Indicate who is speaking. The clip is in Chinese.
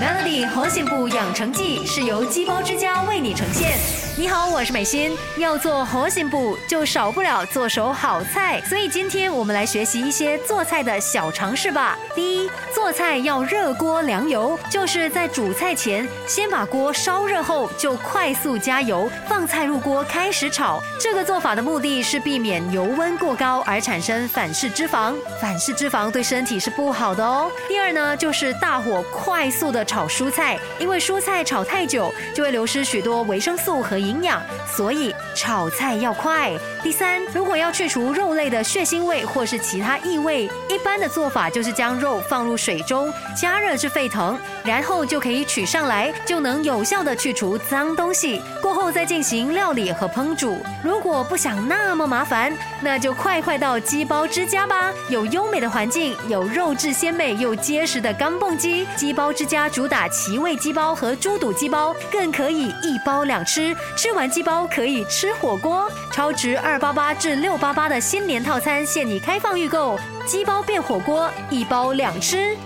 Speaker 1: Melody 猴颈部养成记是由鸡包之家为你呈现。你好，我是美心。要做猴颈部，就少不了做手好菜，所以今天我们来学习一些做菜的小常识吧。第一，做菜要热锅凉油，就是在煮菜前先把锅烧热后，就快速加油，放菜入锅开始炒。这个做法的目的是避免油温过高而产生反式脂肪，反式脂肪对身体是不好的哦。第二呢，就是大火快速的炒蔬菜，因为蔬菜炒太久就会流失许多维生素和营养，所以炒菜要快。第三，如果要去除肉类的血腥味或是其他异味，一般的做法就是将肉放入水中加热至沸腾，然后就可以取上来，就能有效的去除脏东西。过后再进行料理和烹煮。如果不想那么麻烦，那就快快到鸡包之家吧，有优美的环境，有肉质鲜美又结实的干蹦鸡。鸡包之家主打奇味鸡包和猪肚鸡包，更可以一包两吃，吃完鸡包可以吃火锅。超值二八八至六八八的新年套餐现已开放预购，鸡包变火锅，一包两吃。